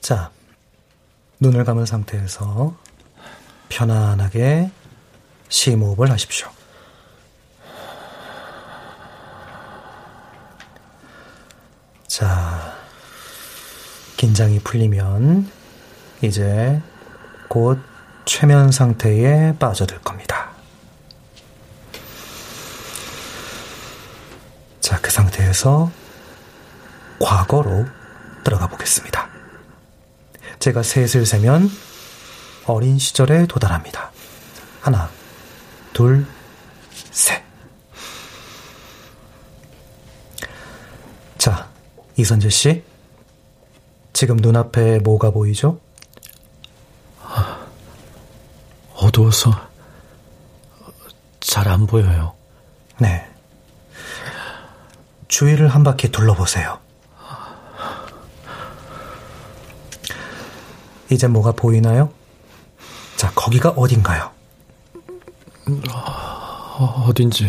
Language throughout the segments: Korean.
자, 눈을 감은 상태에서 편안하게 심호흡을 하십시오. 자, 긴장이 풀리면 이제 곧 최면 상태에 빠져들 겁니다. 자, 그 상태에서 과거로. 제가 셋을 세면 어린 시절에 도달합니다. 하나, 둘, 셋. 자, 이선재 씨. 지금 눈앞에 뭐가 보이죠? 어두워서 잘 안 보여요. 네. 주위를 한 바퀴 둘러보세요. 이제 뭐가 보이나요? 자, 거기가 어딘가요? 어, 어딘지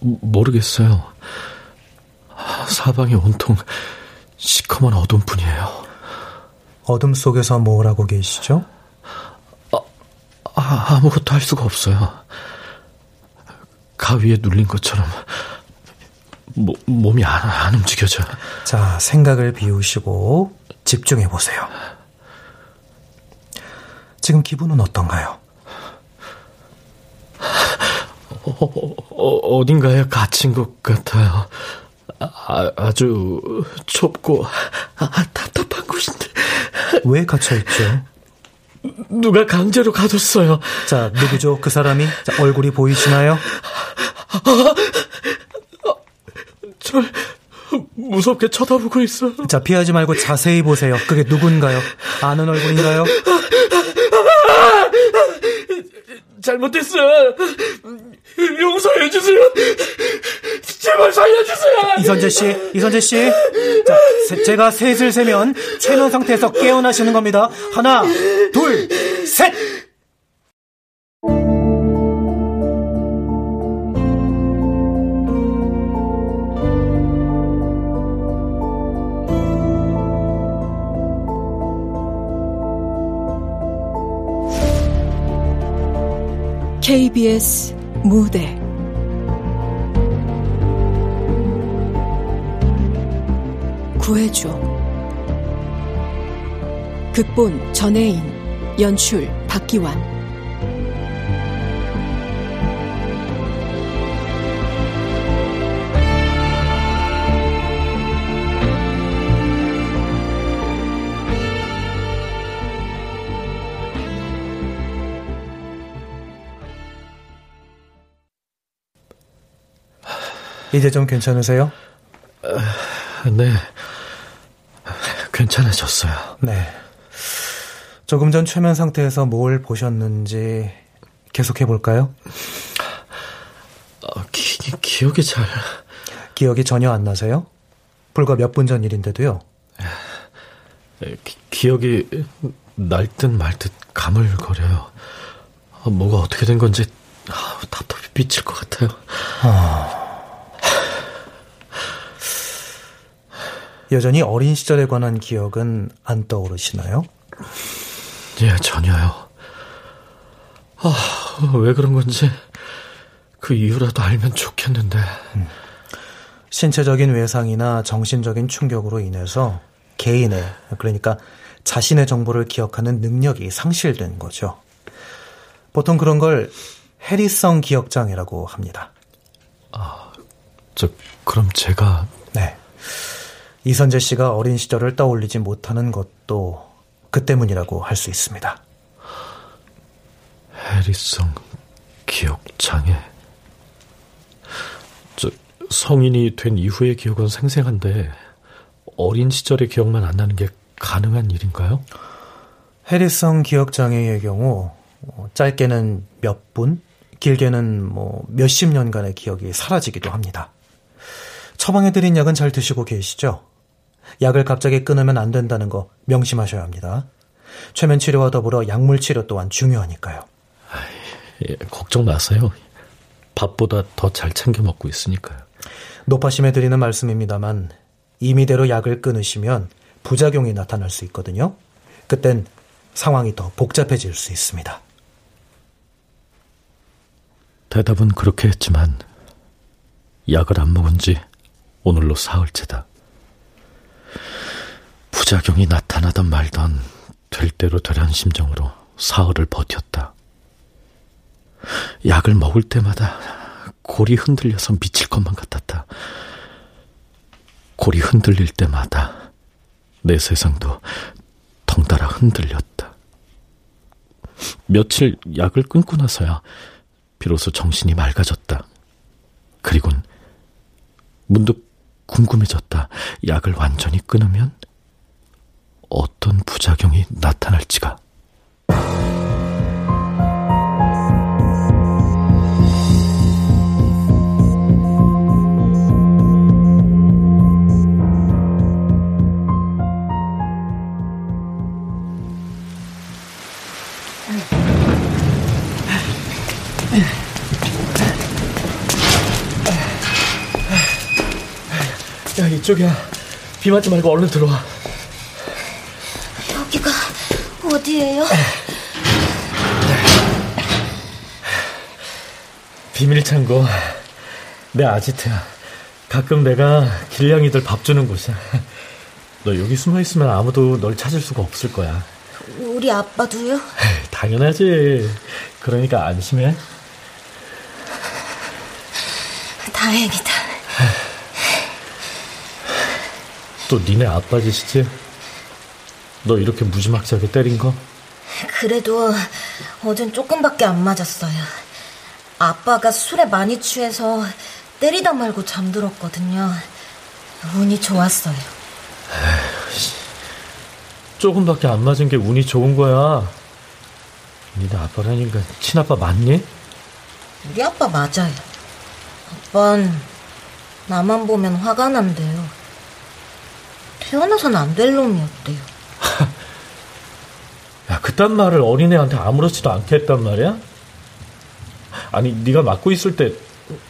모르겠어요. 사방이 온통 시커먼 어둠뿐이에요. 어둠 속에서 뭘 하고 계시죠? 아, 아, 아무것도 할 수가 없어요. 가위에 눌린 것처럼 모, 몸이 안, 안 움직여져. 자, 생각을 비우시고 집중해 보세요. 지금 기분은 어떤가요? 어, 어, 딘가에 갇힌 것 같아요. 아, 주 좁고 아, 답답한 곳인데. 왜 갇혀있죠? 누가 강제로 가뒀어요. 자, 누구죠? 그 사람이? 자, 얼굴이 보이시나요? 절 무섭게 쳐다보고 있어요. 자, 피하지 말고 자세히 보세요. 그게 누군가요? 아는 얼굴인가요? 잘못했어요. 용서해 주세요. 제발 살려주세요. 이선재 씨, 이선재 씨. 자, 세, 제가 셋을 세면 최면 상태에서 깨어나시는 겁니다. 하나, 둘, 셋! KBS 무대. 구해줘. 극본 전혜인 연출 박기환 이제 좀 괜찮으세요? 네. 괜찮아졌어요. 네. 조금 전 최면 상태에서 뭘 보셨는지 계속해 볼까요? 어, 기, 기 억이 잘. 기억이 전혀 안 나세요? 불과 몇 분 전 일인데도요. 기, 기억이 날 듯 말 듯 가물거려요. 아, 뭐가 어떻게 된 건지 아, 답답히 미칠 것 같아요. 아... 여전히 어린 시절에 관한 기억은 안 떠오르시나요? 예, 전혀요. 아, 왜 그런 건지 그 이유라도 알면 좋겠는데. 음. 신체적인 외상이나 정신적인 충격으로 인해서 개인의, 그러니까 자신의 정보를 기억하는 능력이 상실된 거죠. 보통 그런 걸 해리성 기억장애라고 합니다. 아, 저, 그럼 제가. 네. 이선재 씨가 어린 시절을 떠올리지 못하는 것도 그 때문이라고 할 수 있습니다. 해리성 기억 장애. 저 성인이 된 이후의 기억은 생생한데 어린 시절의 기억만 안 나는 게 가능한 일인가요? 해리성 기억 장애의 경우 어, 짧게는 몇 분, 길게는 뭐 몇십 년간의 기억이 사라지기도 합니다. 처방해드린 약은 잘 드시고 계시죠? 약을 갑자기 끊으면 안 된다는 거 명심하셔야 합니다. 최면 치료와 더불어 약물 치료 또한 중요하니까요. 예, 걱정 마세요. 밥보다 더 잘 챙겨 먹고 있으니까요. 노파심에 드리는 말씀입니다만 임의대로 약을 끊으시면 부작용이 나타날 수 있거든요. 그땐 상황이 더 복잡해질 수 있습니다. 대답은 그렇게 했지만 약을 안 먹은 지 오늘로 사흘째다. 부작용이 나타나던 말던 될 대로 되란 심정으로 사흘을 버텼다. 약을 먹을 때마다 골이 흔들려서 미칠 것만 같았다. 골이 흔들릴 때마다 내 세상도 덩달아 흔들렸다. 며칠 약을 끊고 나서야 비로소 정신이 맑아졌다. 그리곤 문득 궁금해졌다. 약을 완전히 끊으면 어떤 부작용이 나타날지가. 야, 이쪽이야. 비 맞지 말고 얼른 들어와. 어디예요? 비밀 창고. 내 아지트야. 가끔 내가 길냥이들 밥 주는 곳이야. 너 여기 숨어 있으면 아무도 널 찾을 수가 없을 거야. 우리 아빠도요? 당연하지. 그러니까 안심해. 다행이다. 또 니네 아빠 짓이지? 너 이렇게 무지막지하게 때린 거? 그래도 어젠 조금밖에 안 맞았어요. 아빠가 술에 많이 취해서 때리다 말고 잠들었거든요. 운이 좋았어요. 조금밖에 안 맞은 게 운이 좋은 거야. 니네 아빠라니까 친아빠 맞니? 우리 아빠 맞아요. 아빤 나만 보면 화가 난대요. 태어나선 안 될 놈이었대요. 야, 그딴 말을 어린애한테 아무렇지도 않게 했단 말이야? 아니, 네가 맡고 있을 때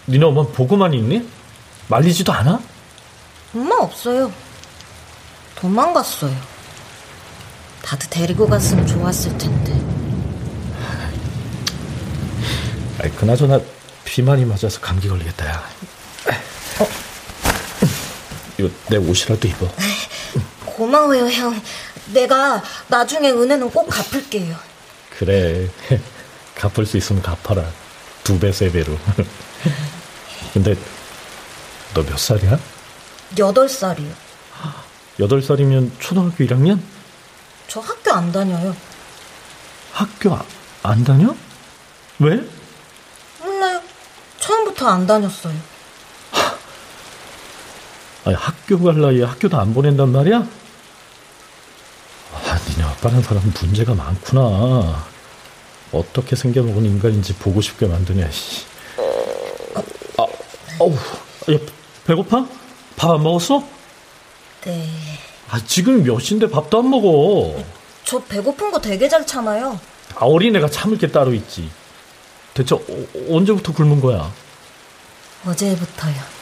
니네 엄마 보고만 있니? 말리지도 않아? 엄마 없어요. 도망갔어요. 다들 데리고 갔으면 좋았을 텐데. 아이, 그나저나 비 많이 맞아서 감기 걸리겠다, 야. 어? 이거 내 옷이라도 입어. 고마워요, 형. 내가 나중에 은혜는 꼭 갚을게요. 그래. 갚을 수 있으면 갚아라. 두 배, 세 배로. 근데 너 몇 살이야? 여덟 살이요. 여덟 살이면 초등학교 1학년? 저 학교 안 다녀요. 학교 아, 안 다녀? 왜? 몰라요. 처음부터 안 다녔어요. 아니, 학교 갈 나이에 학교도 안 보낸단 말이야? 아, 니네 아빠란 사람은 문제가 많구나. 어떻게 생겨먹은 인간인지 보고 싶게 만드네, 씨. 아, 어우, 야, 배고파? 밥 안 먹었어? 네. 아, 지금 몇 시인데 밥도 안 먹어. 저 배고픈 거 되게 잘 참아요. 아, 어린애가 참을 게 따로 있지. 대체 어, 언제부터 굶은 거야? 어제부터요.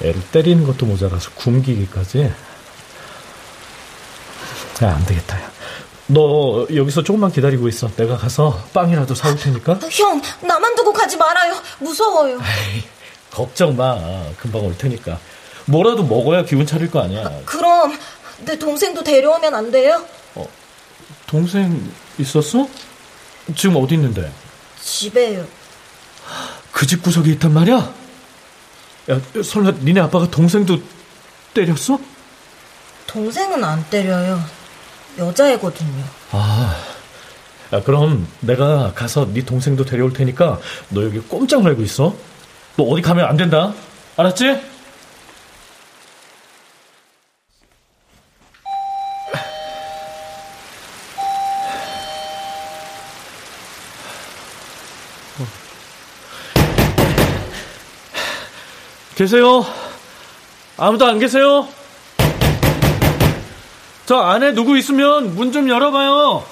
애를 때리는 것도 모자라서 굶기기까지. 야, 안 되겠다, 야. 너 여기서 조금만 기다리고 있어. 내가 가서 빵이라도 사올 테니까. 형, 나만 두고 가지 말아요. 무서워요. 에이, 걱정 마. 금방 올 테니까. 뭐라도 먹어야 기운 차릴 거 아니야. 그럼 내 동생도 데려오면 안 돼요? 동생 있었어? 지금 어디 있는데? 집에요. 그 집 구석에 있단 말이야? 야, 설마 니네 아빠가 동생도 때렸어? 동생은 안 때려요. 여자애거든요. 아, 야, 그럼 내가 가서 네 동생도 데려올 테니까 너 여기 꼼짝 말고 있어. 너 어디 가면 안 된다. 알았지? 계세요? 아무도 안 계세요? 저 안에 누구 있으면 문 좀 열어봐요.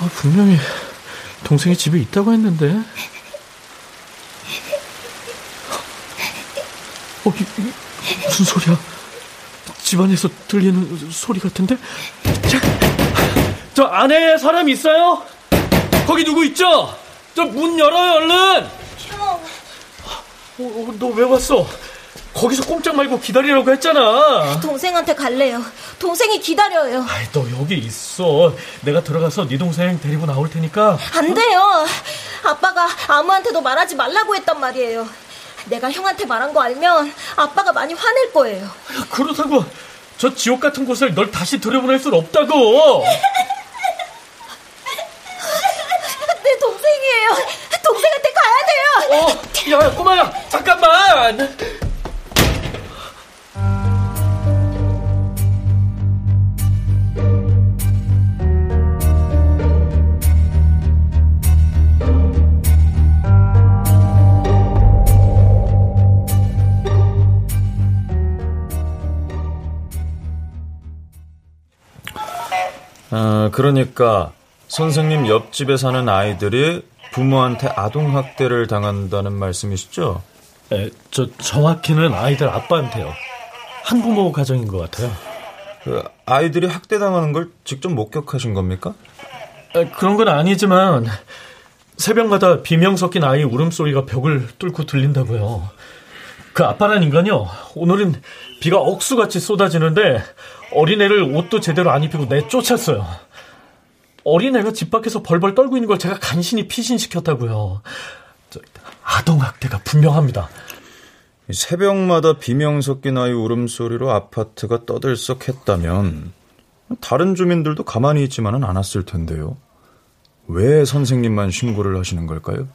아, 분명히 동생이 집에 있다고 했는데. 어, 이, 이, 무슨 소리야? 집안에서 들리는 소리 같은데? 자, 저 안에 사람 있어요? 거기 누구 있죠? 저 문 열어요, 얼른! 형. 어, 어, 너 왜 왔어? 거기서 꼼짝 말고 기다리라고 했잖아. 동생한테 갈래요. 동생이 기다려요. 아이, 너 여기 있어. 내가 들어가서 네 동생 데리고 나올 테니까. 안 돼요. 아빠가 아무한테도 말하지 말라고 했단 말이에요. 내가 형한테 말한 거 알면 아빠가 많이 화낼 거예요. 그렇다고 저 지옥 같은 곳을 널 다시 들여보낼 순 없다고. 내 동생이에요. 동생한테 가야 돼요. 어, 야, 꼬마야, 잠깐만. 아, 그러니까 선생님 옆집에 사는 아이들이 부모한테 아동학대를 당한다는 말씀이시죠? 에, 저 정확히는 아이들 아빠한테요. 한부모 가정인 것 같아요. 그 아이들이 학대당하는 걸 직접 목격하신 겁니까? 에, 그런 건 아니지만 새벽마다 비명 섞인 아이 울음소리가 벽을 뚫고 들린다고요. 그 아빠란 인간이요. 오늘은 비가 억수같이 쏟아지는데 어린애를 옷도 제대로 안 입히고 내쫓았어요. 어린애가 집 밖에서 벌벌 떨고 있는 걸 제가 간신히 피신시켰다고요. 저, 아동학대가 분명합니다. 새벽마다 비명 섞인 아이 울음소리로 아파트가 떠들썩했다면 다른 주민들도 가만히 있지만은 않았을 텐데요. 왜 선생님만 신고를 하시는 걸까요?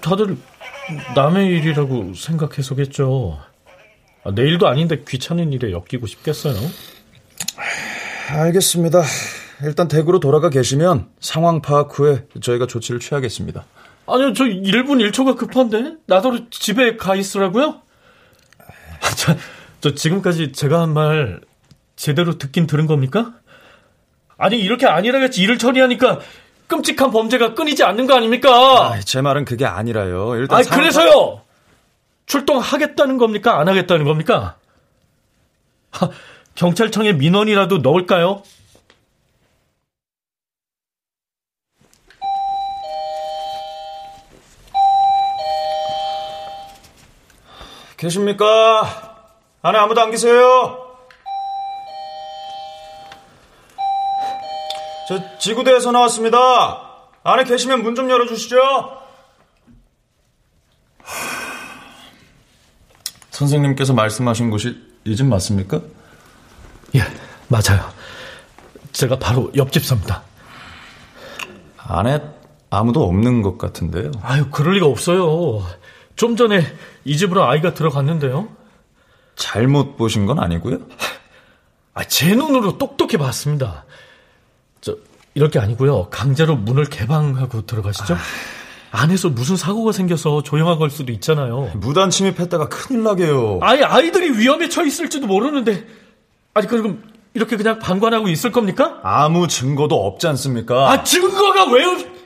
다들 남의 일이라고 생각해서겠죠. 아, 내일도 아닌데 귀찮은 일에 엮이고 싶겠어요? 알겠습니다. 일단 댁으로 돌아가 계시면 상황 파악 후에 저희가 조치를 취하겠습니다. 아니요, 저 1분 1초가 급한데? 나더러 집에 가 있으라고요? 아, 저, 저 지금까지 제가 한 말 제대로 듣긴 들은 겁니까? 아니, 이렇게 아니라같이 일을 처리하니까 끔찍한 범죄가 끊이지 않는 거 아닙니까? 아, 제 말은 그게 아니라요. 일단 아니, 상황 그래서요! 출동하겠다는 겁니까? 안 하겠다는 겁니까? 하, 경찰청에 민원이라도 넣을까요? 계십니까? 안에 아무도 안 계세요? 저 지구대에서 나왔습니다. 안에 계시면 문 좀 열어주시죠. 선생님께서 말씀하신 곳이 이 집 맞습니까? 예, 맞아요. 제가 바로 옆집 삽니다. 안에 아무도 없는 것 같은데요. 아유, 그럴 리가 없어요. 좀 전에 이 집으로 아이가 들어갔는데요. 잘못 보신 건 아니고요. 아, 제 눈으로 똑똑히 봤습니다. 저, 이렇게 아니고요. 강제로 문을 개방하고 들어가시죠? 안에서 무슨 사고가 생겨서 조용한 걸 수도 있잖아요. 무단 침입했다가 큰일 나게요. 아니, 아이들이 위험에 처해 있을지도 모르는데. 아니, 그럼 이렇게 그냥 방관하고 있을 겁니까? 아무 증거도 없지 않습니까? 아, 증거가 왜 없...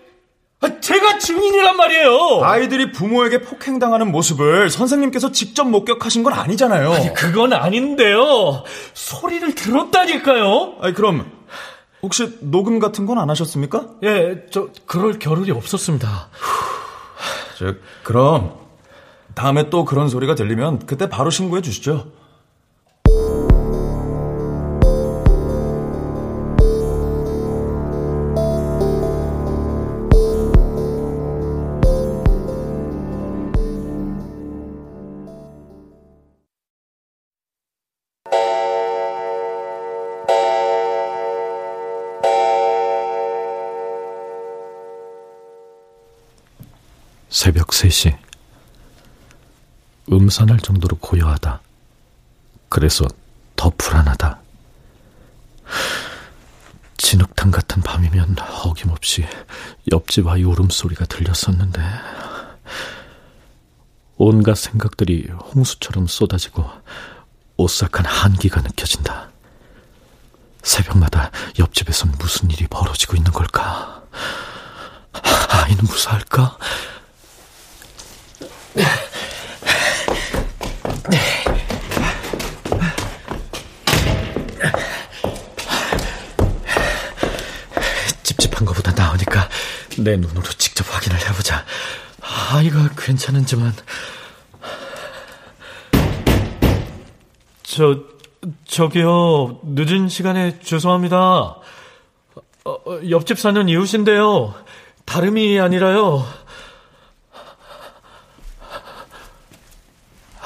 아, 제가 증인이란 말이에요. 아이들이 부모에게 폭행당하는 모습을 선생님께서 직접 목격하신 건 아니잖아요. 아니, 그건 아닌데요. 소리를 들었다니까요. 아니, 그럼 혹시 녹음 같은 건 안 하셨습니까? 예, 저 그럴 겨를이 없었습니다. 저 그럼 다음에 또 그런 소리가 들리면 그때 바로 신고해 주시죠. 새벽 3시. 음산할 정도로 고요하다. 그래서 더 불안하다. 진흙탕 같은 밤이면 어김없이 옆집 아이 울음소리가 들렸었는데 온갖 생각들이 홍수처럼 쏟아지고 오싹한 한기가 느껴진다. 새벽마다 옆집에선 무슨 일이 벌어지고 있는 걸까? 아이는 무사할까? 찝찝한 것보다 나으니까 내 눈으로 직접 확인을 해보자. 아이가 괜찮은지만. 저, 저기요, 늦은 시간에 죄송합니다. 어, 어, 옆집 사는 이웃인데요. 다름이 아니라요.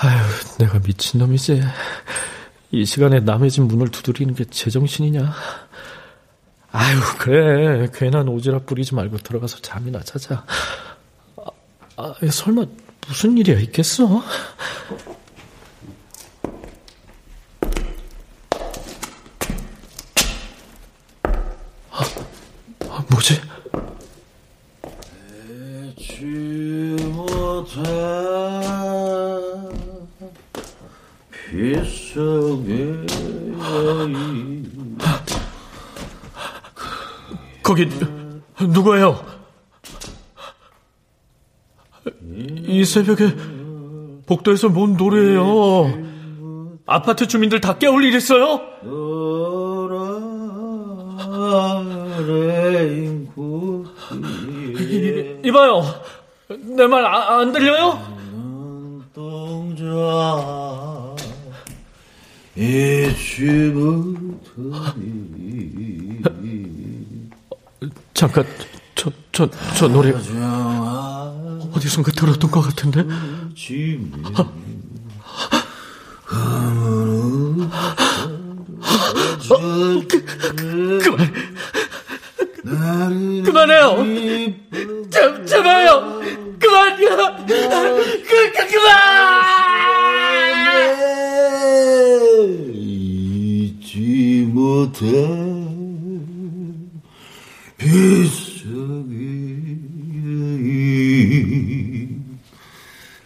아휴, 내가 미친놈이지. 이 시간에 남의 집 문을 두드리는 게 제정신이냐? 아유, 그래. 괜한 오지랖 부리지 말고 들어가서 잠이나 자자. 아, 아, 설마 무슨 일이야 있겠어? 아, 아 뭐지? 거기 누구예요? 이 새벽에 복도에서 뭔 노래예요? 아파트 주민들 다 깨울 일 있어요? 이, 이봐요. 내 말안 아, 들려요? 잠깐, 저, 저, 저 노래 어디선가 들었던 것 같은데? 어, 그, 그만. 그만해요. 제, 제발요. 그만요. 그, 그, 그만! 잊지 못해. 빗속에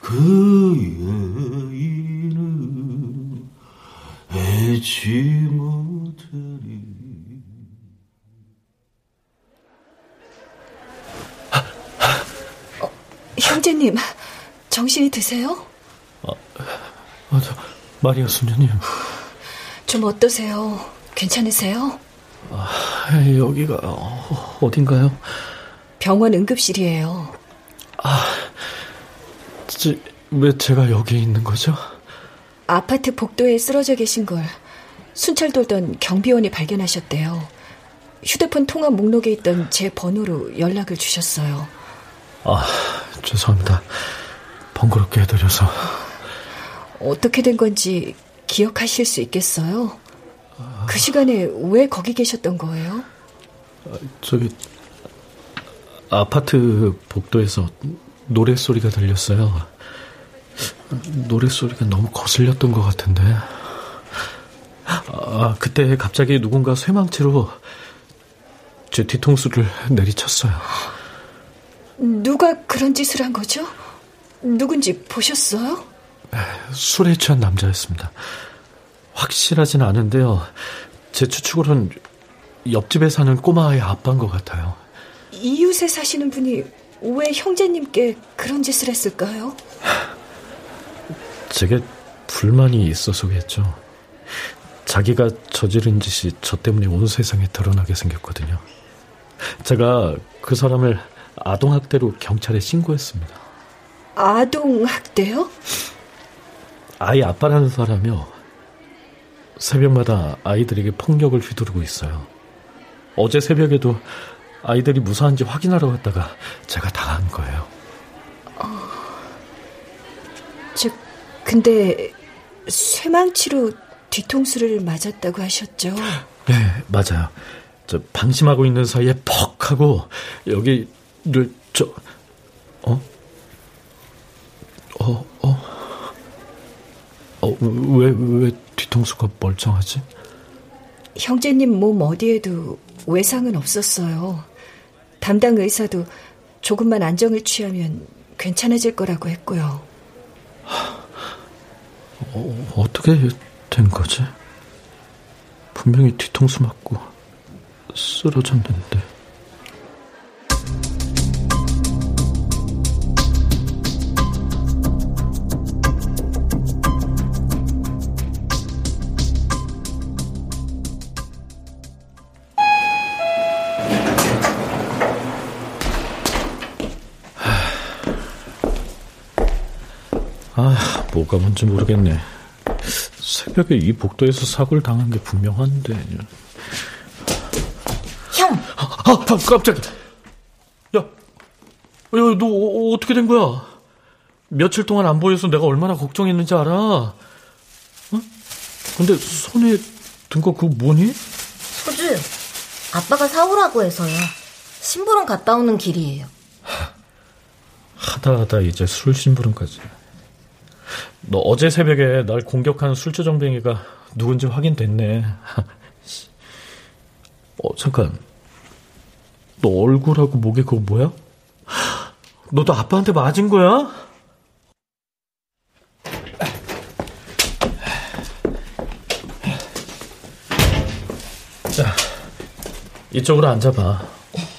그 여인은 잊지 못하리 어, 형제님 정신이 드세요? 아, 아, 저, 마리아 수녀님 좀 어떠세요? 괜찮으세요? 아, 여기가 어딘가요? 병원 응급실이에요. 아, 지, 왜 제가 여기 있는 거죠? 아파트 복도에 쓰러져 계신 걸 순찰 돌던 경비원이 발견하셨대요. 휴대폰 통화 목록에 있던 제 번호로 연락을 주셨어요. 아, 죄송합니다. 번거롭게 해드려서. 어떻게 된 건지 기억하실 수 있겠어요? 그 시간에 왜 거기 계셨던 거예요? 저기 아파트 복도에서 노랫소리가 들렸어요. 노랫소리가 너무 거슬렸던 것 같은데. 아, 그때 갑자기 누군가 쇠망치로 제 뒤통수를 내리쳤어요. 누가 그런 짓을 한 거죠? 누군지 보셨어요? 술에 취한 남자였습니다. 확실하진 않은데요. 제 추측으로는 옆집에 사는 꼬마아이 아빠인 것 같아요. 이웃에 사시는 분이 왜 형제님께 그런 짓을 했을까요? 제게 불만이 있어서겠죠. 자기가 저지른 짓이 저 때문에 온 세상에 드러나게 생겼거든요. 제가 그 사람을 아동학대로 경찰에 신고했습니다. 아동학대요? 아이 아빠라는 사람이요. 새벽마다 아이들에게 폭력을 휘두르고 있어요. 어제 새벽에도 아이들이 무사한지 확인하러 갔다가 제가 당한 거예요. 어... 즉, 근데 쇠망치로 뒤통수를 맞았다고 하셨죠? 네, 맞아요. 저 방심하고 있는 사이에 퍽 하고 여기를 저 어? 어, 어. 어, 왜, 왜 뒤통수가 멀쩡하지? 형제님 몸 어디에도 외상은 없었어요. 담당 의사도 조금만 안정을 취하면 괜찮아질 거라고 했고요. 어, 어떻게 된 거지? 분명히 뒤통수 맞고 쓰러졌는데. 뭐가 뭔지 모르겠네. 새벽에 이 복도에서 사고를 당한 게 분명한데. 형! 아, 아 깜짝이야. 야, 야, 너 어, 어떻게 된 거야? 며칠 동안 안 보여서 내가 얼마나 걱정했는지 알아? 어? 근데 손에 든 거 그거 뭐니? 소주. 아빠가 사오라고 해서요. 심부름 갔다 오는 길이에요. 하다 하다 이제 술 심부름까지. 너 어제 새벽에 날 공격한 술주정뱅이가 누군지 확인됐네. 어, 잠깐. 너 얼굴하고 목에 그거 뭐야? 너도 아빠한테 맞은 거야? 자, 이쪽으로 앉아봐.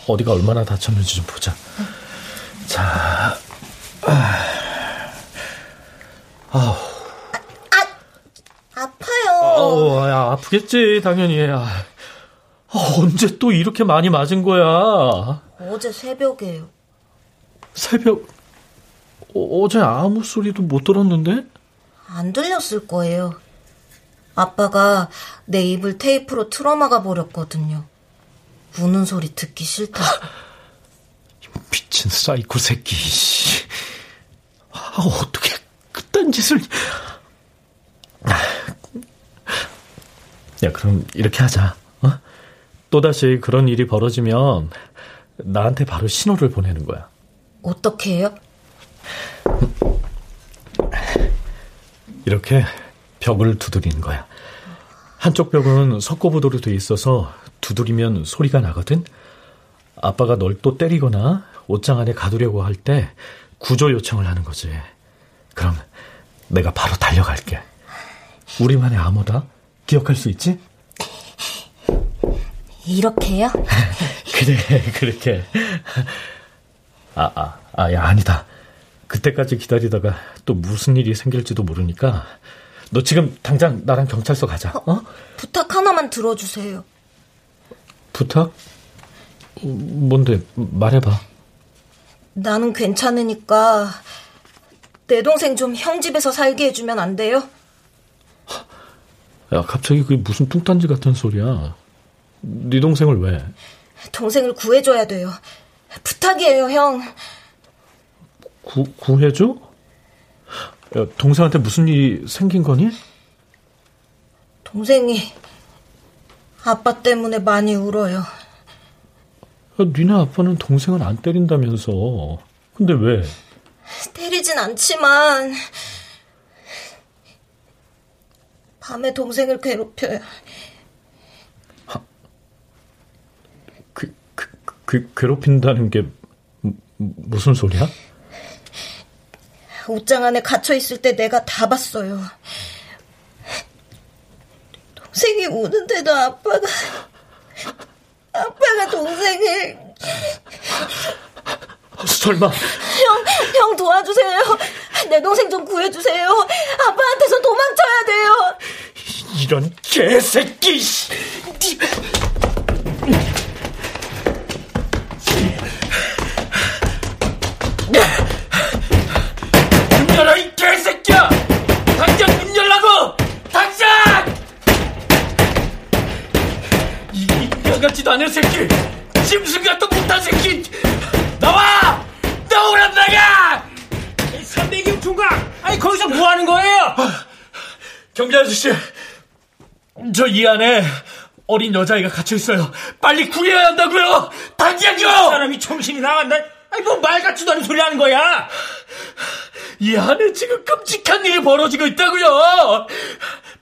어디가 얼마나 다쳤는지 좀 보자. 자, 아, 아, 아파요. 어, 야, 아프겠지, 당연히. 야. 아, 언제 또 이렇게 많이 맞은 거야? 어제 새벽에요. 새벽, 어, 어제 아무 소리도 못 들었는데? 안 들렸을 거예요. 아빠가 내 입을 테이프로 틀어막아 버렸거든요. 우는 소리 듣기 싫다. 미친 사이코 새끼. 아, 어떻게 그딴 짓을. 야, 그럼 이렇게 하자. 어? 또다시 그런 일이 벌어지면 나한테 바로 신호를 보내는 거야. 어떻게 해요? 이렇게 벽을 두드리는 거야. 한쪽 벽은 석고보도로 돼 있어서 두드리면 소리가 나거든. 아빠가 널 또 때리거나 옷장 안에 가두려고 할 때 구조 요청을 하는 거지. 그럼 내가 바로 달려갈게. 우리만의 암호다. 기억할 수 있지? 이렇게요? 그래, 그렇게. 아, 아, 아, 야, 아니다. 그때까지 기다리다가 또 무슨 일이 생길지도 모르니까 너 지금 당장 나랑 경찰서 가자. 어? 부탁 하나만 들어주세요. 부탁? 뭔데? 말해봐. 나는 괜찮으니까 내 동생 좀 형 집에서 살게 해주면 안 돼요? 야, 갑자기 그게 무슨 뚱딴지 같은 소리야. 네 동생을 왜? 동생을 구해줘야 돼요. 부탁이에요, 형. 구, 구해줘? 야, 동생한테 무슨 일이 생긴 거니? 동생이 아빠 때문에 많이 울어요. 야, 니네 아빠는 동생을 안 때린다면서. 근데 왜? 때리진 않지만 밤에 동생을 괴롭혀요. 그, 그, 그 괴롭힌다는 게 무슨 소리야? 옷장 안에 갇혀 있을 때 내가 다 봤어요. 동생이 우는데도 아빠가 아빠가 동생을 설마 형, 형 도와주세요. 내 동생 좀 구해주세요. 아빠한테서 도망쳐야 돼요. 이런 개새끼! 문 열어 이 개새끼야! 당장 문 열라고! 당장! 이 인간 같지도 않은 새끼! 짐승 같도 못한 새끼! 총각! 아니 거기서 뭐 하는 거예요? 경비 아저씨, 저 이 안에 어린 여자아이가 갇혀 있어요. 빨리 구해야 한다고요. 당장요. 사람이 정신이 나간다. 아니 뭐 말 같지도 않은 소리 하는 거야. 이 안에 지금 끔찍한 일이 벌어지고 있다고요.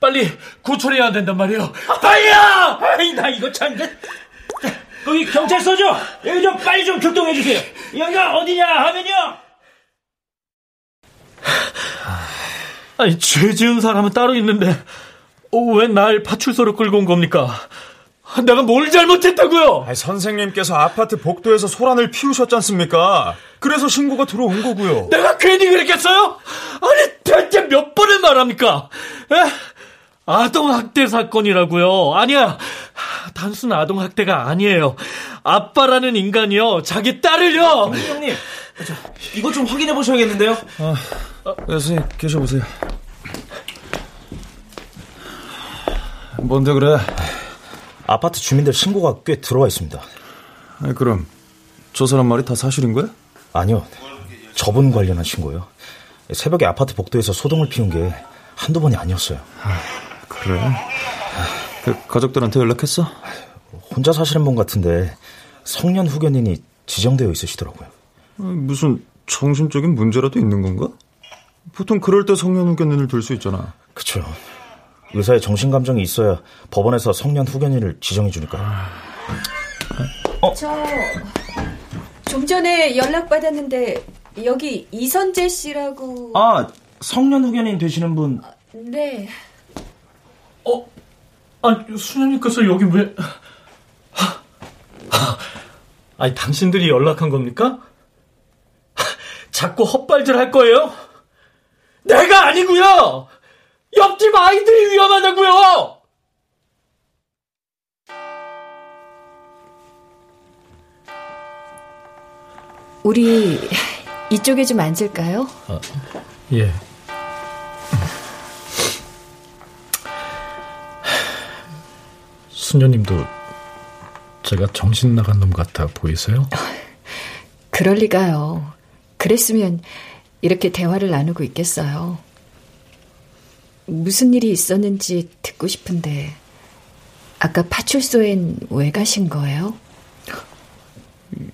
빨리 구출해야 된단 말이에요. 빨리요. 아이 나 이거 참. 그, 거기 경찰서죠? 여기 좀 빨리 좀 출동해 주세요. 여기가 어디냐 하면요. 아니 죄 지은 사람은 따로 있는데 어, 왜날 파출소로 끌고 온 겁니까? 내가 뭘 잘못했다고요? 아니, 선생님께서 아파트 복도에서 소란을 피우셨지 않습니까? 그래서 신고가 들어온 거고요. 내가 괜히 그랬겠어요? 아니 대체 몇 번을 말합니까? 에? 아동학대 사건이라고요. 아니야. 단순 아동학대가 아니에요. 아빠라는 인간이요. 자기 딸을요. 형님, 이것 좀 확인해 보셔야겠는데요. 아, 아, 선생님 계셔보세요. 뭔데 그래? 아파트 주민들 신고가 꽤 들어와 있습니다. 아니, 그럼 저 사람 말이 다 사실인 거야? 아니요. 저분 관련한 신고요. 새벽에 아파트 복도에서 소동을 피운 게 한두 번이 아니었어요. 아, 그래? 그 가족들한테 연락했어? 혼자 사시는 분 같은데 성년 후견인이 지정되어 있으시더라고요. 무슨 정신적인 문제라도 있는 건가? 보통 그럴 때 성년 후견인을 둘 수 있잖아. 그쵸. 의사의 정신 감정이 있어야 법원에서 성년 후견인을 지정해 주니까. 어? 저, 좀 전에 연락 받았는데, 여기 이선재 씨라고. 아, 성년 후견인 되시는 분. 아, 네. 어? 아, 수녀님께서 여기 왜. 아니, 당신들이 연락한 겁니까? 자꾸 헛발질 할 거예요? 내가 아니고요! 옆집 아이들이 위험하다고요! 우리 이쪽에 좀 앉을까요? 아, 예. 수녀님도 제가 정신 나간 놈 같아 보이세요? 그럴 리가요. 그랬으면 이렇게 대화를 나누고 있겠어요. 무슨 일이 있었는지 듣고 싶은데 아까 파출소엔 왜 가신 거예요?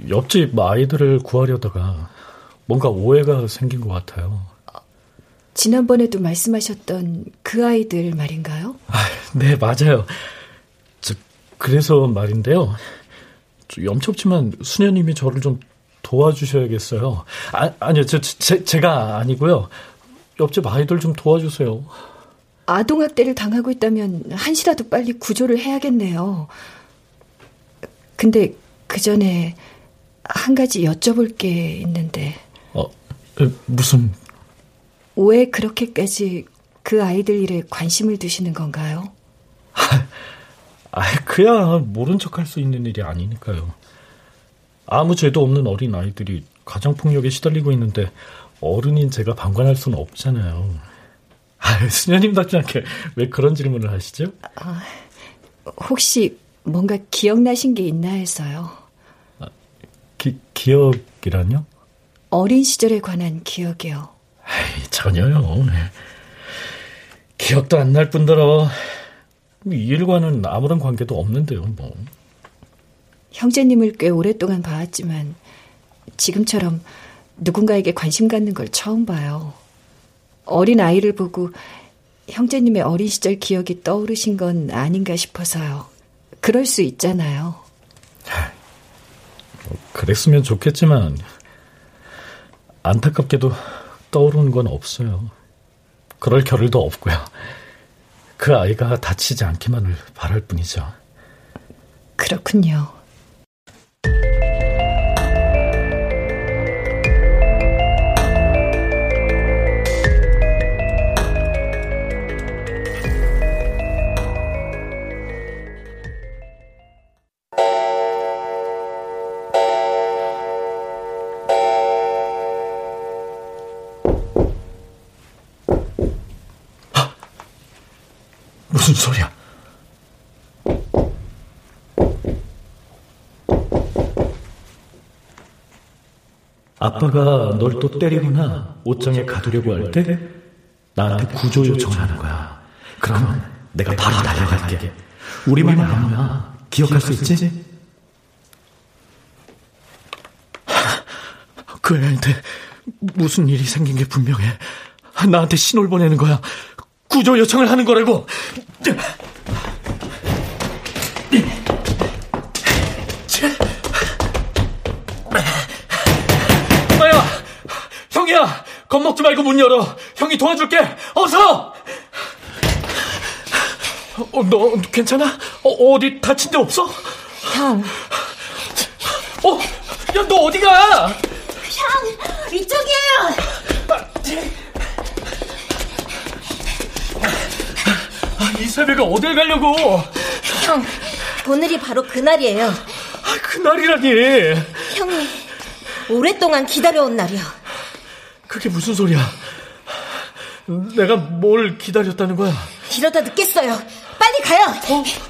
옆집 아이들을 구하려다가 뭔가 오해가 생긴 것 같아요. 지난번에도 말씀하셨던 그 아이들 말인가요? 아, 네, 맞아요. 저, 그래서 말인데요. 염치 없지만 수녀님이 저를 좀 도와주셔야겠어요. 아, 아니요, 저, 제, 제가 아니고요. 옆집 아이들 좀 도와주세요. 아동학대를 당하고 있다면 한시라도 빨리 구조를 해야겠네요. 근데 그 전에 한 가지 여쭤볼 게 있는데. 어, 무슨? 왜 그렇게까지 그 아이들 일에 관심을 두시는 건가요? 아, 그야 모른 척할 수 있는 일이 아니니까요. 아무 죄도 없는 어린 아이들이 가정 폭력에 시달리고 있는데 어른인 제가 방관할 수는 없잖아요. 아, 수녀님답지 않게 왜 그런 질문을 하시죠? 아, 혹시 뭔가 기억나신 게 있나 해서요. 아, 기, 기억이란요? 어린 시절에 관한 기억이요. 에이, 전혀요. 기억도 안 날 뿐더러 이 일과는 아무런 관계도 없는데요, 뭐. 형제님을 꽤 오랫동안 봐왔지만 지금처럼 누군가에게 관심 갖는 걸 처음 봐요. 어린 아이를 보고 형제님의 어린 시절 기억이 떠오르신 건 아닌가 싶어서요. 그럴 수 있잖아요. 그랬으면 좋겠지만 안타깝게도 떠오르는 건 없어요. 그럴 겨를도 없고요. 그 아이가 다치지 않기만을 바랄 뿐이죠. 그렇군요. 널 또 때리거나 옷장에 가두려고 할 때 나한테 구조 요청하는 거야. 그럼 내가 바로 달려갈게. 우리만의 안무야. 기억할 수 있지? 그 애한테 무슨 일이 생긴 게 분명해. 나한테 신호를 보내는 거야. 구조 요청을 하는 거라고. 열어. 형이 도와줄게. 어서. 어, 너 괜찮아? 어, 어디 다친 데 없어? 형. 어, 야, 너 어디 가? 형, 이쪽이에요. 이 새벽에 어딜 가려고? 형, 오늘이 바로 그날이에요. 아, 그날이라니. 형이 오랫동안 기다려온 날이야. 그게 무슨 소리야? 내가 뭘 기다렸다는 거야? 이러다 늦겠어요. 빨리 가요.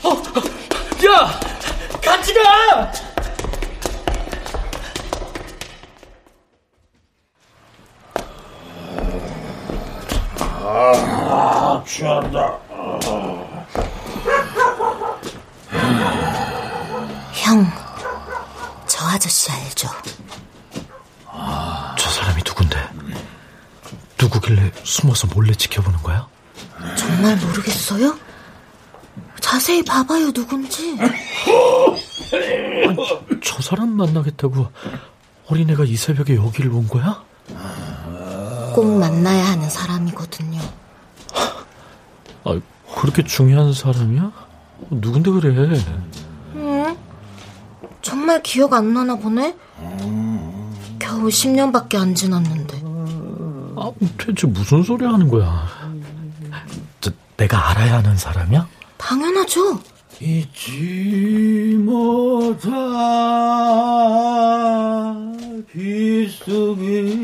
어, 어, 야, 같이 가. 아, 취한다. 형, 저 아저씨 알죠? 누구길래 숨어서 몰래 지켜보는 거야? 정말 모르겠어요? 자세히 봐봐요, 누군지. 저 사람 만나겠다고 어린애가 이 새벽에 여기를 온 거야? 꼭 만나야 하는 사람이거든요. 아, 그렇게 중요한 사람이야? 누군데 그래? 응? 정말 기억 안 나나 보네? 겨우 10년밖에 안 지났는데. 아, 대체 무슨 소리 하는 거야? 저, 내가 알아야 하는 사람이야? 당연하죠. 잊지 못할 빗속에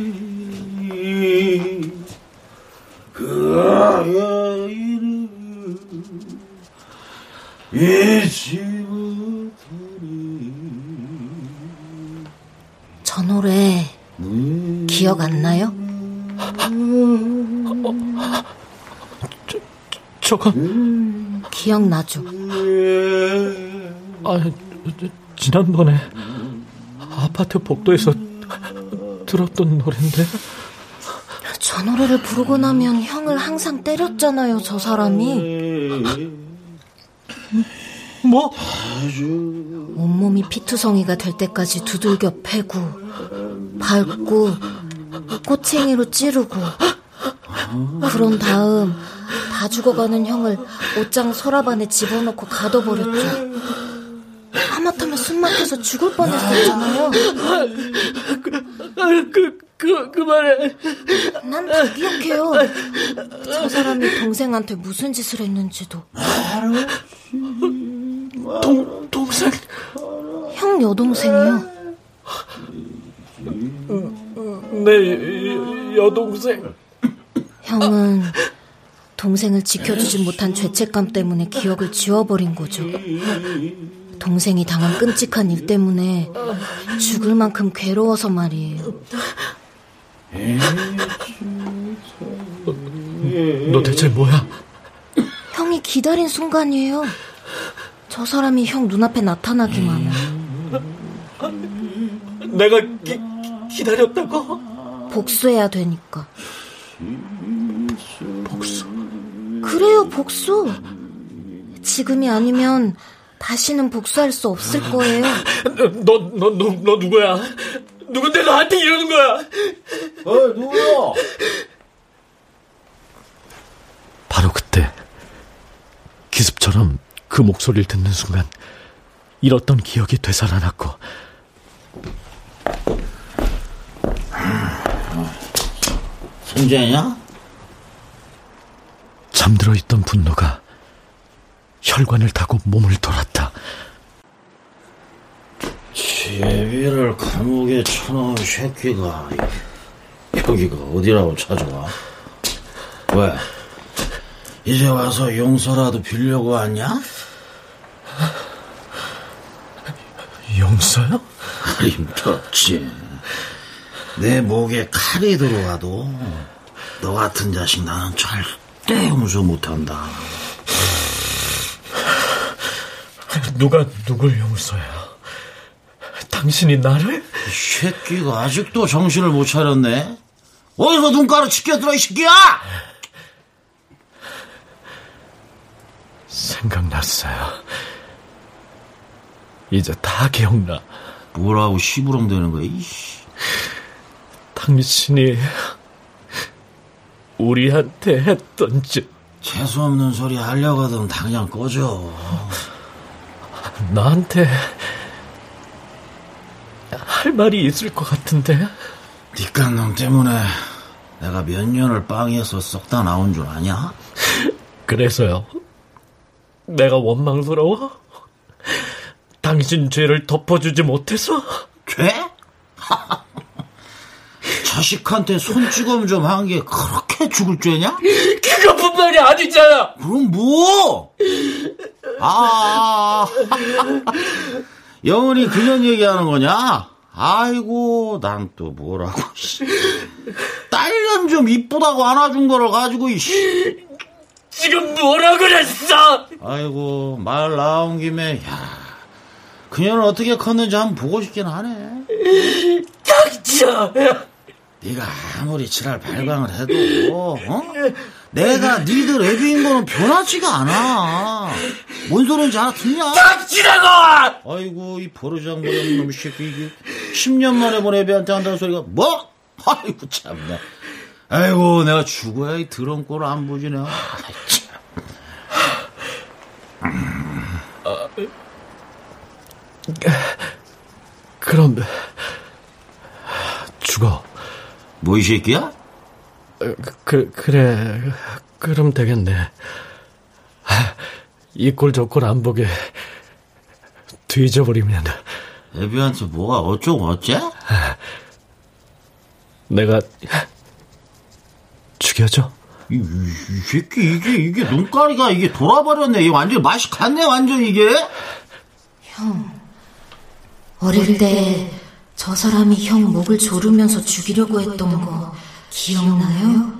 그 아이의 이름 잊지 못하리 저 노래 기억 안 나요? 저거 기억나죠? 아, 저, 지난번에 아파트 복도에서 들었던 노래인데 저 노래를 부르고 나면 형을 항상 때렸잖아요, 저 사람이. 뭐? 온몸이 피투성이가 될 때까지 두들겨 패고, 밟고, 꼬챙이로 찌르고, 그런 다음 다 죽어가는 형을 옷장 서랍 안에 집어넣고 가둬버렸죠. 하마터면 숨 막혀서 죽을 뻔했었잖아요. 그, 그, 그만해. 난 다 기억해요. 저 사람이 동생한테 무슨 짓을 했는지도. 동, 동생? 형 여동생이요. 내 여동생. 형은 동생을 지켜주지 못한 죄책감 때문에 기억을 지워버린 거죠. 동생이 당한 끔찍한 일 때문에 죽을 만큼 괴로워서 말이에요. 너 대체 뭐야? 형이 기다린 순간이에요. 저 사람이 형 눈앞에 나타나기만 해. 내가 기, 기다렸다고? 복수해야 되니까. 복수? 그래요, 복수. 지금이 아니면 다시는 복수할 수 없을 거예요. 너, 너, 너, 너 누구야? 누군데 너한테 이러는 거야? 어, 누구야? 바로 그때 기습처럼 그 목소리를 듣는 순간 잃었던 기억이 되살아났고 손재냐? 잠들어 있던 분노가 혈관을 타고 몸을 돌았다. 제비를 감옥에 쳐놓은 새끼가 여기가 어디라고 찾아와? 왜? 이제 와서 용서라도 빌려고 왔냐? 용서요? 힘들었지. 내 목에 칼이 들어와도 너 같은 자식 나는 절대 용서 못한다. 누가 누굴 용서해요? 당신이 나를? 이 새끼가 아직도 정신을 못 차렸네. 어디서 눈가루 치켜들어 이 새끼야! 생각났어요. 이제 다 기억나. 뭐라고 시부렁대는 거야? 이씨. 당신이 우리한테 했던 짓 재수없는 소리 하려거든 당장 꺼져. 나한테 할 말이 있을 것 같은데 니깐 놈 때문에 내가 몇 년을 빵에서 썩다 나온 줄 아냐? 그래서요. 내가 원망스러워? 당신 죄를 덮어주지 못해서? 죄? 자식한테 손찌검 좀 한 게 그렇게 죽을 죄냐? 그것뿐만이 아니잖아. 그럼 뭐? 아, 영원히 그년 얘기하는 거냐? 아이고, 난 또 뭐라고, 딸년 좀 이쁘다고 안아준 거를 가지고, 이씨. 지금 뭐라 그랬어? 아이고, 말 나온 김에, 야, 그녀는 어떻게 컸는지 한번 보고 싶긴 하네. 닥쳐! 네가 아무리 지랄 발광을 해도, 어? 내가 니들 애비인 거는 변하지가 않아. 뭔 소리인지 알아 듣냐? 닥치라고! 아이고 이 버르장머리 없는 놈 새끼 이게 10년 만에 본 애비한테 한다는 소리가 뭐? 아이고 참나. 아이고 내가 죽어야 이 더러운 꼴을 안 보지네. 아, 그럼 죽어. 뭐 이 새끼야? 그, 그래. 그럼 되겠네. 이 꼴 저 꼴 안 보게 뒤져버리면. 애비한테 뭐가 어쩌고 어째? 내가 죽여줘. 이, 이, 이 새끼 이게 이게 눈가리가 이게 돌아버렸네. 이게 완전 맛이 갔네 완전 이게. 형 어릴 때 저 사람이 형 목을 조르면서 죽이려고 했던 거 기억나요?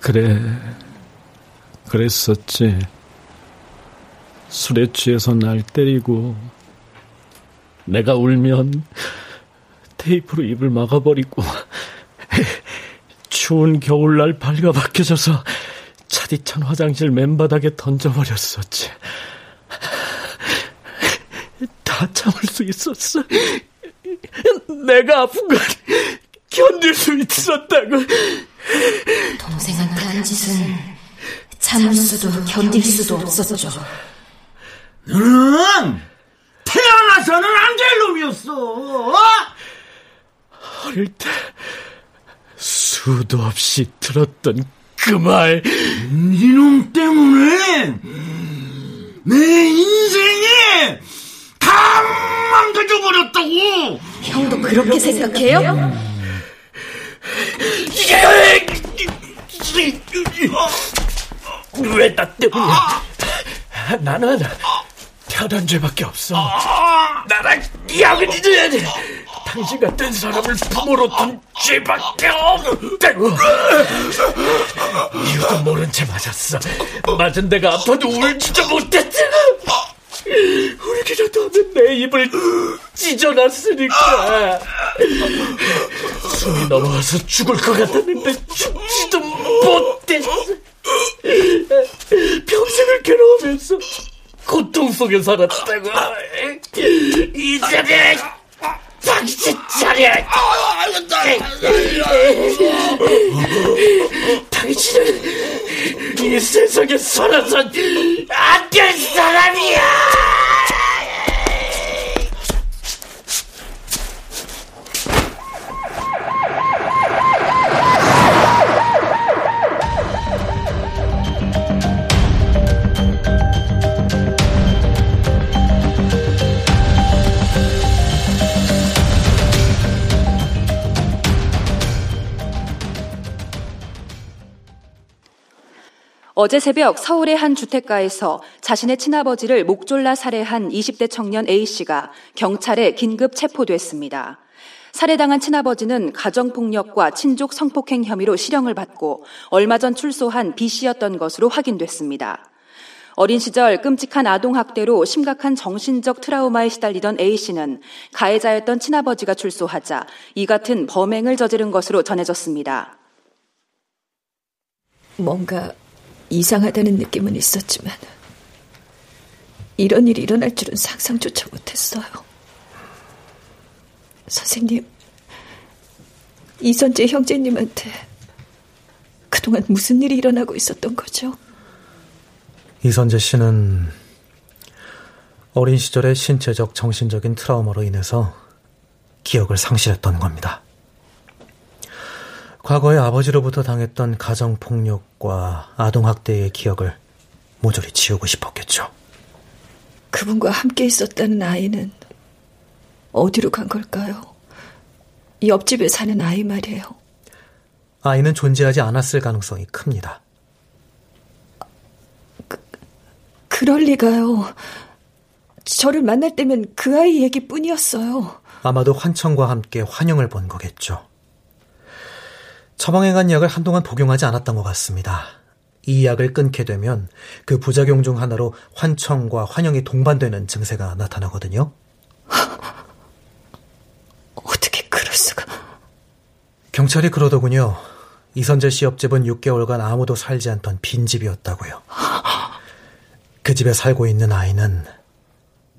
그래, 그랬었지. 술에 취해서 날 때리고, 내가 울면 테이프로 입을 막아버리고, 추운 겨울날 발가 박혀져서 차디찬 화장실 맨바닥에 던져버렸었지. 다 참을 수 있었어. 내가 아픈 걸 견딜 수 있었다고. 동생한테 한 짓은 참을 수도 견딜 수도 없었죠. 너는 태어나서는 안 될 놈이었어. 어? 어릴 때 수도 없이 들었던 그 말. 이놈 때문에 내 인생이 다 망가져 버렸다고. 형도 그렇게 생각해요? 왜 나 때문이야? 나는 태어난 죄밖에 없어. 나랑 양은이는 당신 같은 사람을 부모로 둔 죄밖에 없다고. 이유도 모른 채 맞았어. 맞은 데가 아파도 울지도 못했잖 아. 울기라도 하면 내 입을 찢어놨으니까. 숨이 넘어와서 죽을 것 같았는데 죽지도 못했어. 평생을 괴로우면서 고통 속에 살았다고. 이제는 당신 차례. 당신은 이 세상에 살아선 안될 사람이야. 어제 새벽 서울의 한 주택가에서 자신의 친아버지를 목졸라 살해한 20대 청년 A씨가 경찰에 긴급 체포됐습니다. 살해당한 친아버지는 가정폭력과 친족 성폭행 혐의로 실형을 받고 얼마 전 출소한 B씨였던 것으로 확인됐습니다. 어린 시절 끔찍한 아동학대로 심각한 정신적 트라우마에 시달리던 A씨는 가해자였던 친아버지가 출소하자 이 같은 범행을 저지른 것으로 전해졌습니다. 뭔가 이상하다는 느낌은 있었지만 이런 일이 일어날 줄은 상상조차 못했어요. 선생님, 이선재 형제님한테 그동안 무슨 일이 일어나고 있었던 거죠? 이선재 씨는 어린 시절의 신체적, 정신적인 트라우마로 인해서 기억을 상실했던 겁니다. 과거에 아버지로부터 당했던 가정폭력과 아동학대의 기억을 모조리 지우고 싶었겠죠. 그분과 함께 있었다는 아이는 어디로 간 걸까요? 옆집에 사는 아이 말이에요. 아이는 존재하지 않았을 가능성이 큽니다. 그, 그럴 리가요. 저를 만날 때면 그 아이 얘기뿐이었어요. 아마도 환청과 함께 환영을 본 거겠죠. 처방에 간 약을 한동안 복용하지 않았던 것 같습니다. 이 약을 끊게 되면 그 부작용 중 하나로 환청과 환영이 동반되는 증세가 나타나거든요. 어떻게 그럴 수가? 경찰이 그러더군요. 이선재 씨 옆집은 6개월간 아무도 살지 않던 빈집이었다고요. 그 집에 살고 있는 아이는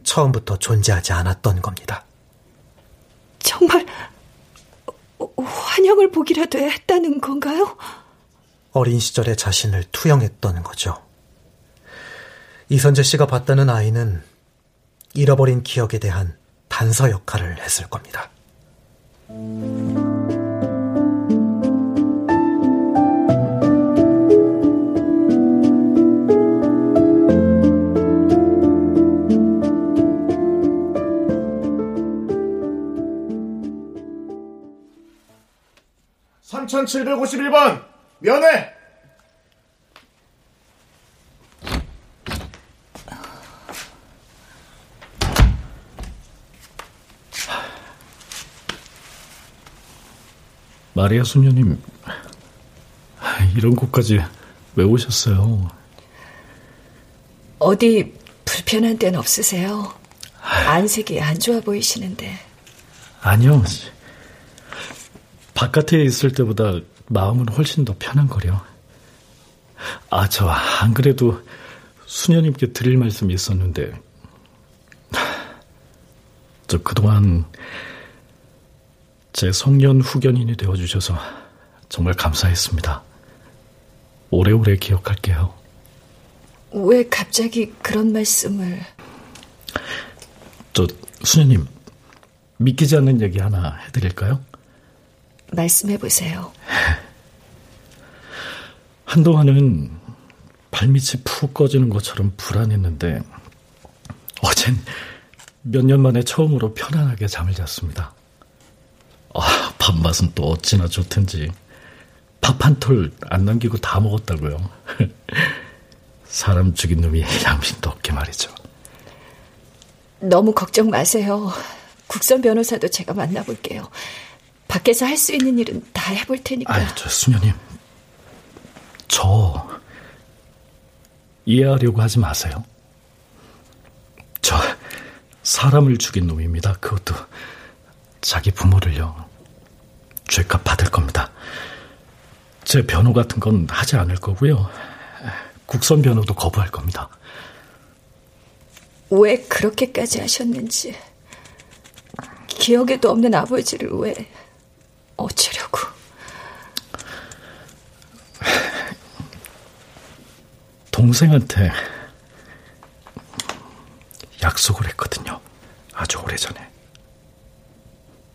처음부터 존재하지 않았던 겁니다. 정말 환영을 보기라도 했다는 건가요? 어린 시절의 자신을 투영했던 거죠. 이선재 씨가 봤다는 아이는 잃어버린 기억에 대한 단서 역할을 했을 겁니다. 3751번 면회 마리아 수녀님 이런 곳까지 왜 오셨어요? 어디 불편한 데는 없으세요? 안색이 안 좋아 보이시는데. 아니요. 바깥에 있을 때보다 마음은 훨씬 더 편한 거려. 아, 저, 안 그래도 수녀님께 드릴 말씀이 있었는데, 저 그동안 제 성년 후견인이 되어주셔서 정말 감사했습니다. 오래오래 기억할게요. 왜 갑자기 그런 말씀을? 저, 수녀님, 믿기지 않는 얘기 하나 해드릴까요? 말씀해 보세요. 한동안은 발밑이 푹 꺼지는 것처럼 불안했는데 어젠 몇 년 만에 처음으로 편안하게 잠을 잤습니다. 아, 밥맛은 또 어찌나 좋든지 밥 한 톨 안 남기고 다 먹었다고요. 사람 죽인 놈이 양심도 없게 말이죠. 너무 걱정 마세요. 국선 변호사도 제가 만나볼게요. 밖에서 할 수 있는 일은 다 해볼 테니까. 아, 저 수녀님, 저 이해하려고 하지 마세요. 저 사람을 죽인 놈입니다. 그것도 자기 부모를요. 죄값 받을 겁니다. 제 변호 같은 건 하지 않을 거고요. 국선 변호도 거부할 겁니다. 왜 그렇게까지 하셨는지. 기억에도 없는 아버지를 왜 어쩌려고. 동생한테 약속을 했거든요. 아주 오래전에.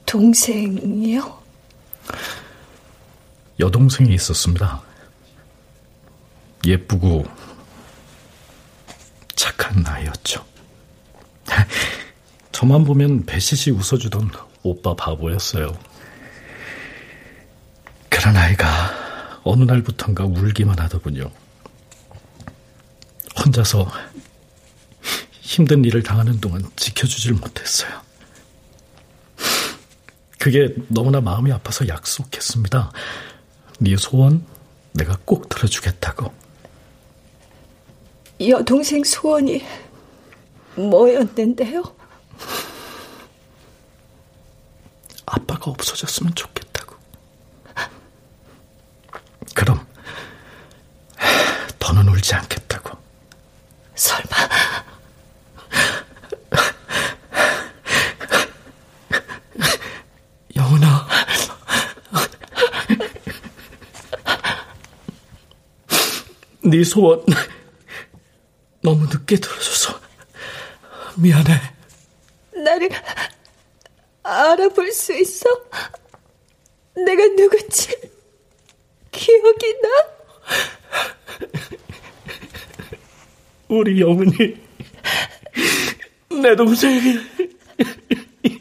동생이요? 여동생이 있었습니다. 예쁘고 착한 아이였죠. 저만 보면 배시시 웃어주던 오빠 바보였어요. 그런 아이가 어느 날부턴가 울기만 하더군요. 혼자서 힘든 일을 당하는 동안 지켜주질 못했어요. 그게 너무나 마음이 아파서 약속했습니다. 네 소원 내가 꼭 들어주겠다고. 여동생 소원이 뭐였는데요? 아빠가 없어졌으면 좋겠다고. 그럼 울지 않겠다고. 설마 영은아 네 소원 너무 늦게 들어줘서 미안해. 나를 알아볼 수 있어? 내가 누군지 기억이 나? 우리 영은이 내 동생이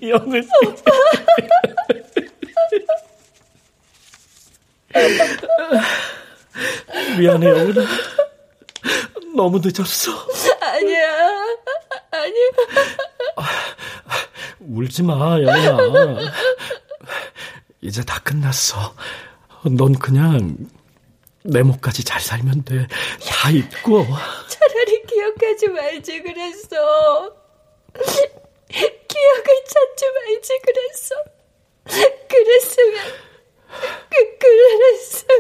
영은 오빠 미안해 영은아 너무 늦었어. 아니야. 아니야. 울지 마 영은아. 이제 다 끝났어. 넌 그냥 내 몫까지 잘 살면 돼 다 잊고. 기억하지 말지 그랬어. 기억을 찾지 말지 그랬어. 그랬으면, 그, 그랬으면.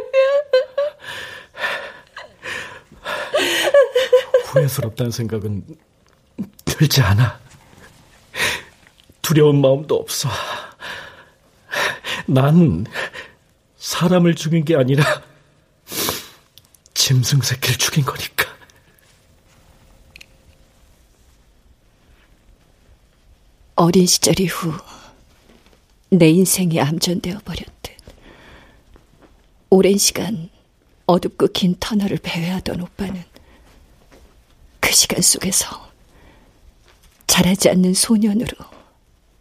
후회스럽다는 생각은 들지 않아. 두려운 마음도 없어. 난 사람을 죽인 게 아니라 짐승 새끼를 죽인 거니까. 어린 시절 이후 내 인생이 암전되어 버렸듯 오랜 시간 어둡고 긴 터널을 배회하던 오빠는 그 시간 속에서 자라지 않는 소년으로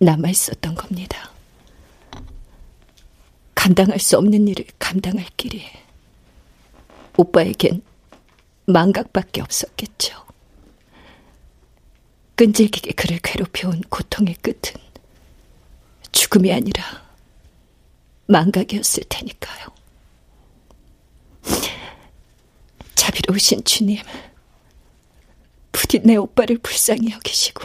남아 있었던 겁니다. 감당할 수 없는 일을 감당할 길이 오빠에겐 망각밖에 없었겠죠. 끈질기게 그를 괴롭혀온 고통의 끝은 죽음이 아니라 망각이었을 테니까요. 자비로우신 주님, 부디 내 오빠를 불쌍히 여기시고,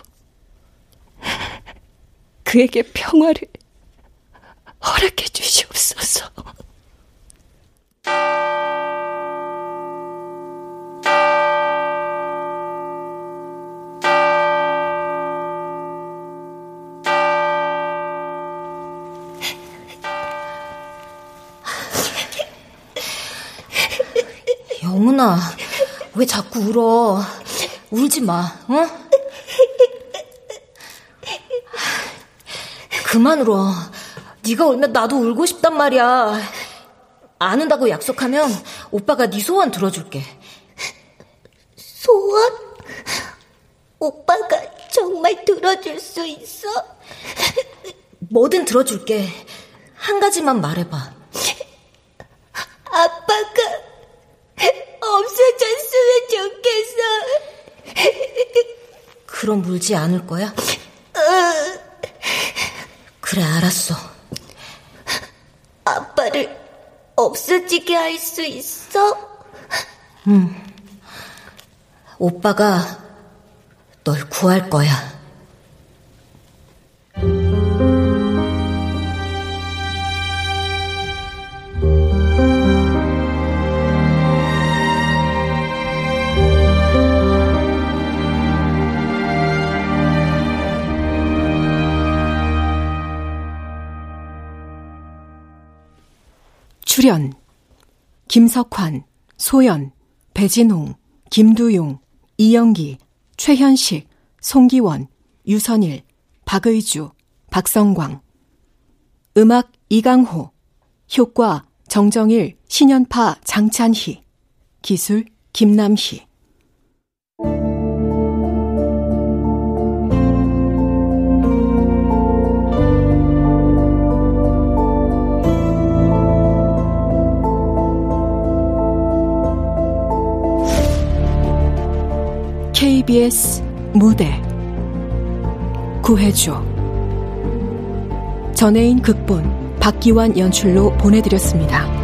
그에게 평화를 허락해 주시옵소서. 영훈아, 왜 자꾸 울어? 울지 마, 어? 그만 울어. 네가 울면 나도 울고 싶단 말이야. 안 운다고 약속하면 오빠가 네 소원 들어줄게. 소원? 오빠가 정말 들어줄 수 있어? 뭐든 들어줄게. 한 가지만 말해봐. 아빠가 없어졌으면 좋겠어. 그럼 울지 않을 거야? 어. 그래, 알았어. 아빠를 없어지게 할 수 있어? 응. 오빠가 널 구할 거야. 출연 김석환, 소연, 배진홍, 김두용, 이영기, 최현식, 송기원, 유선일, 박의주, 박성광. 음악 이강호. 효과 정정일, 신연파 장찬희. 기술 김남희 KBS 무대 구해줘 전혜인 극본 박기환 연출로 보내드렸습니다.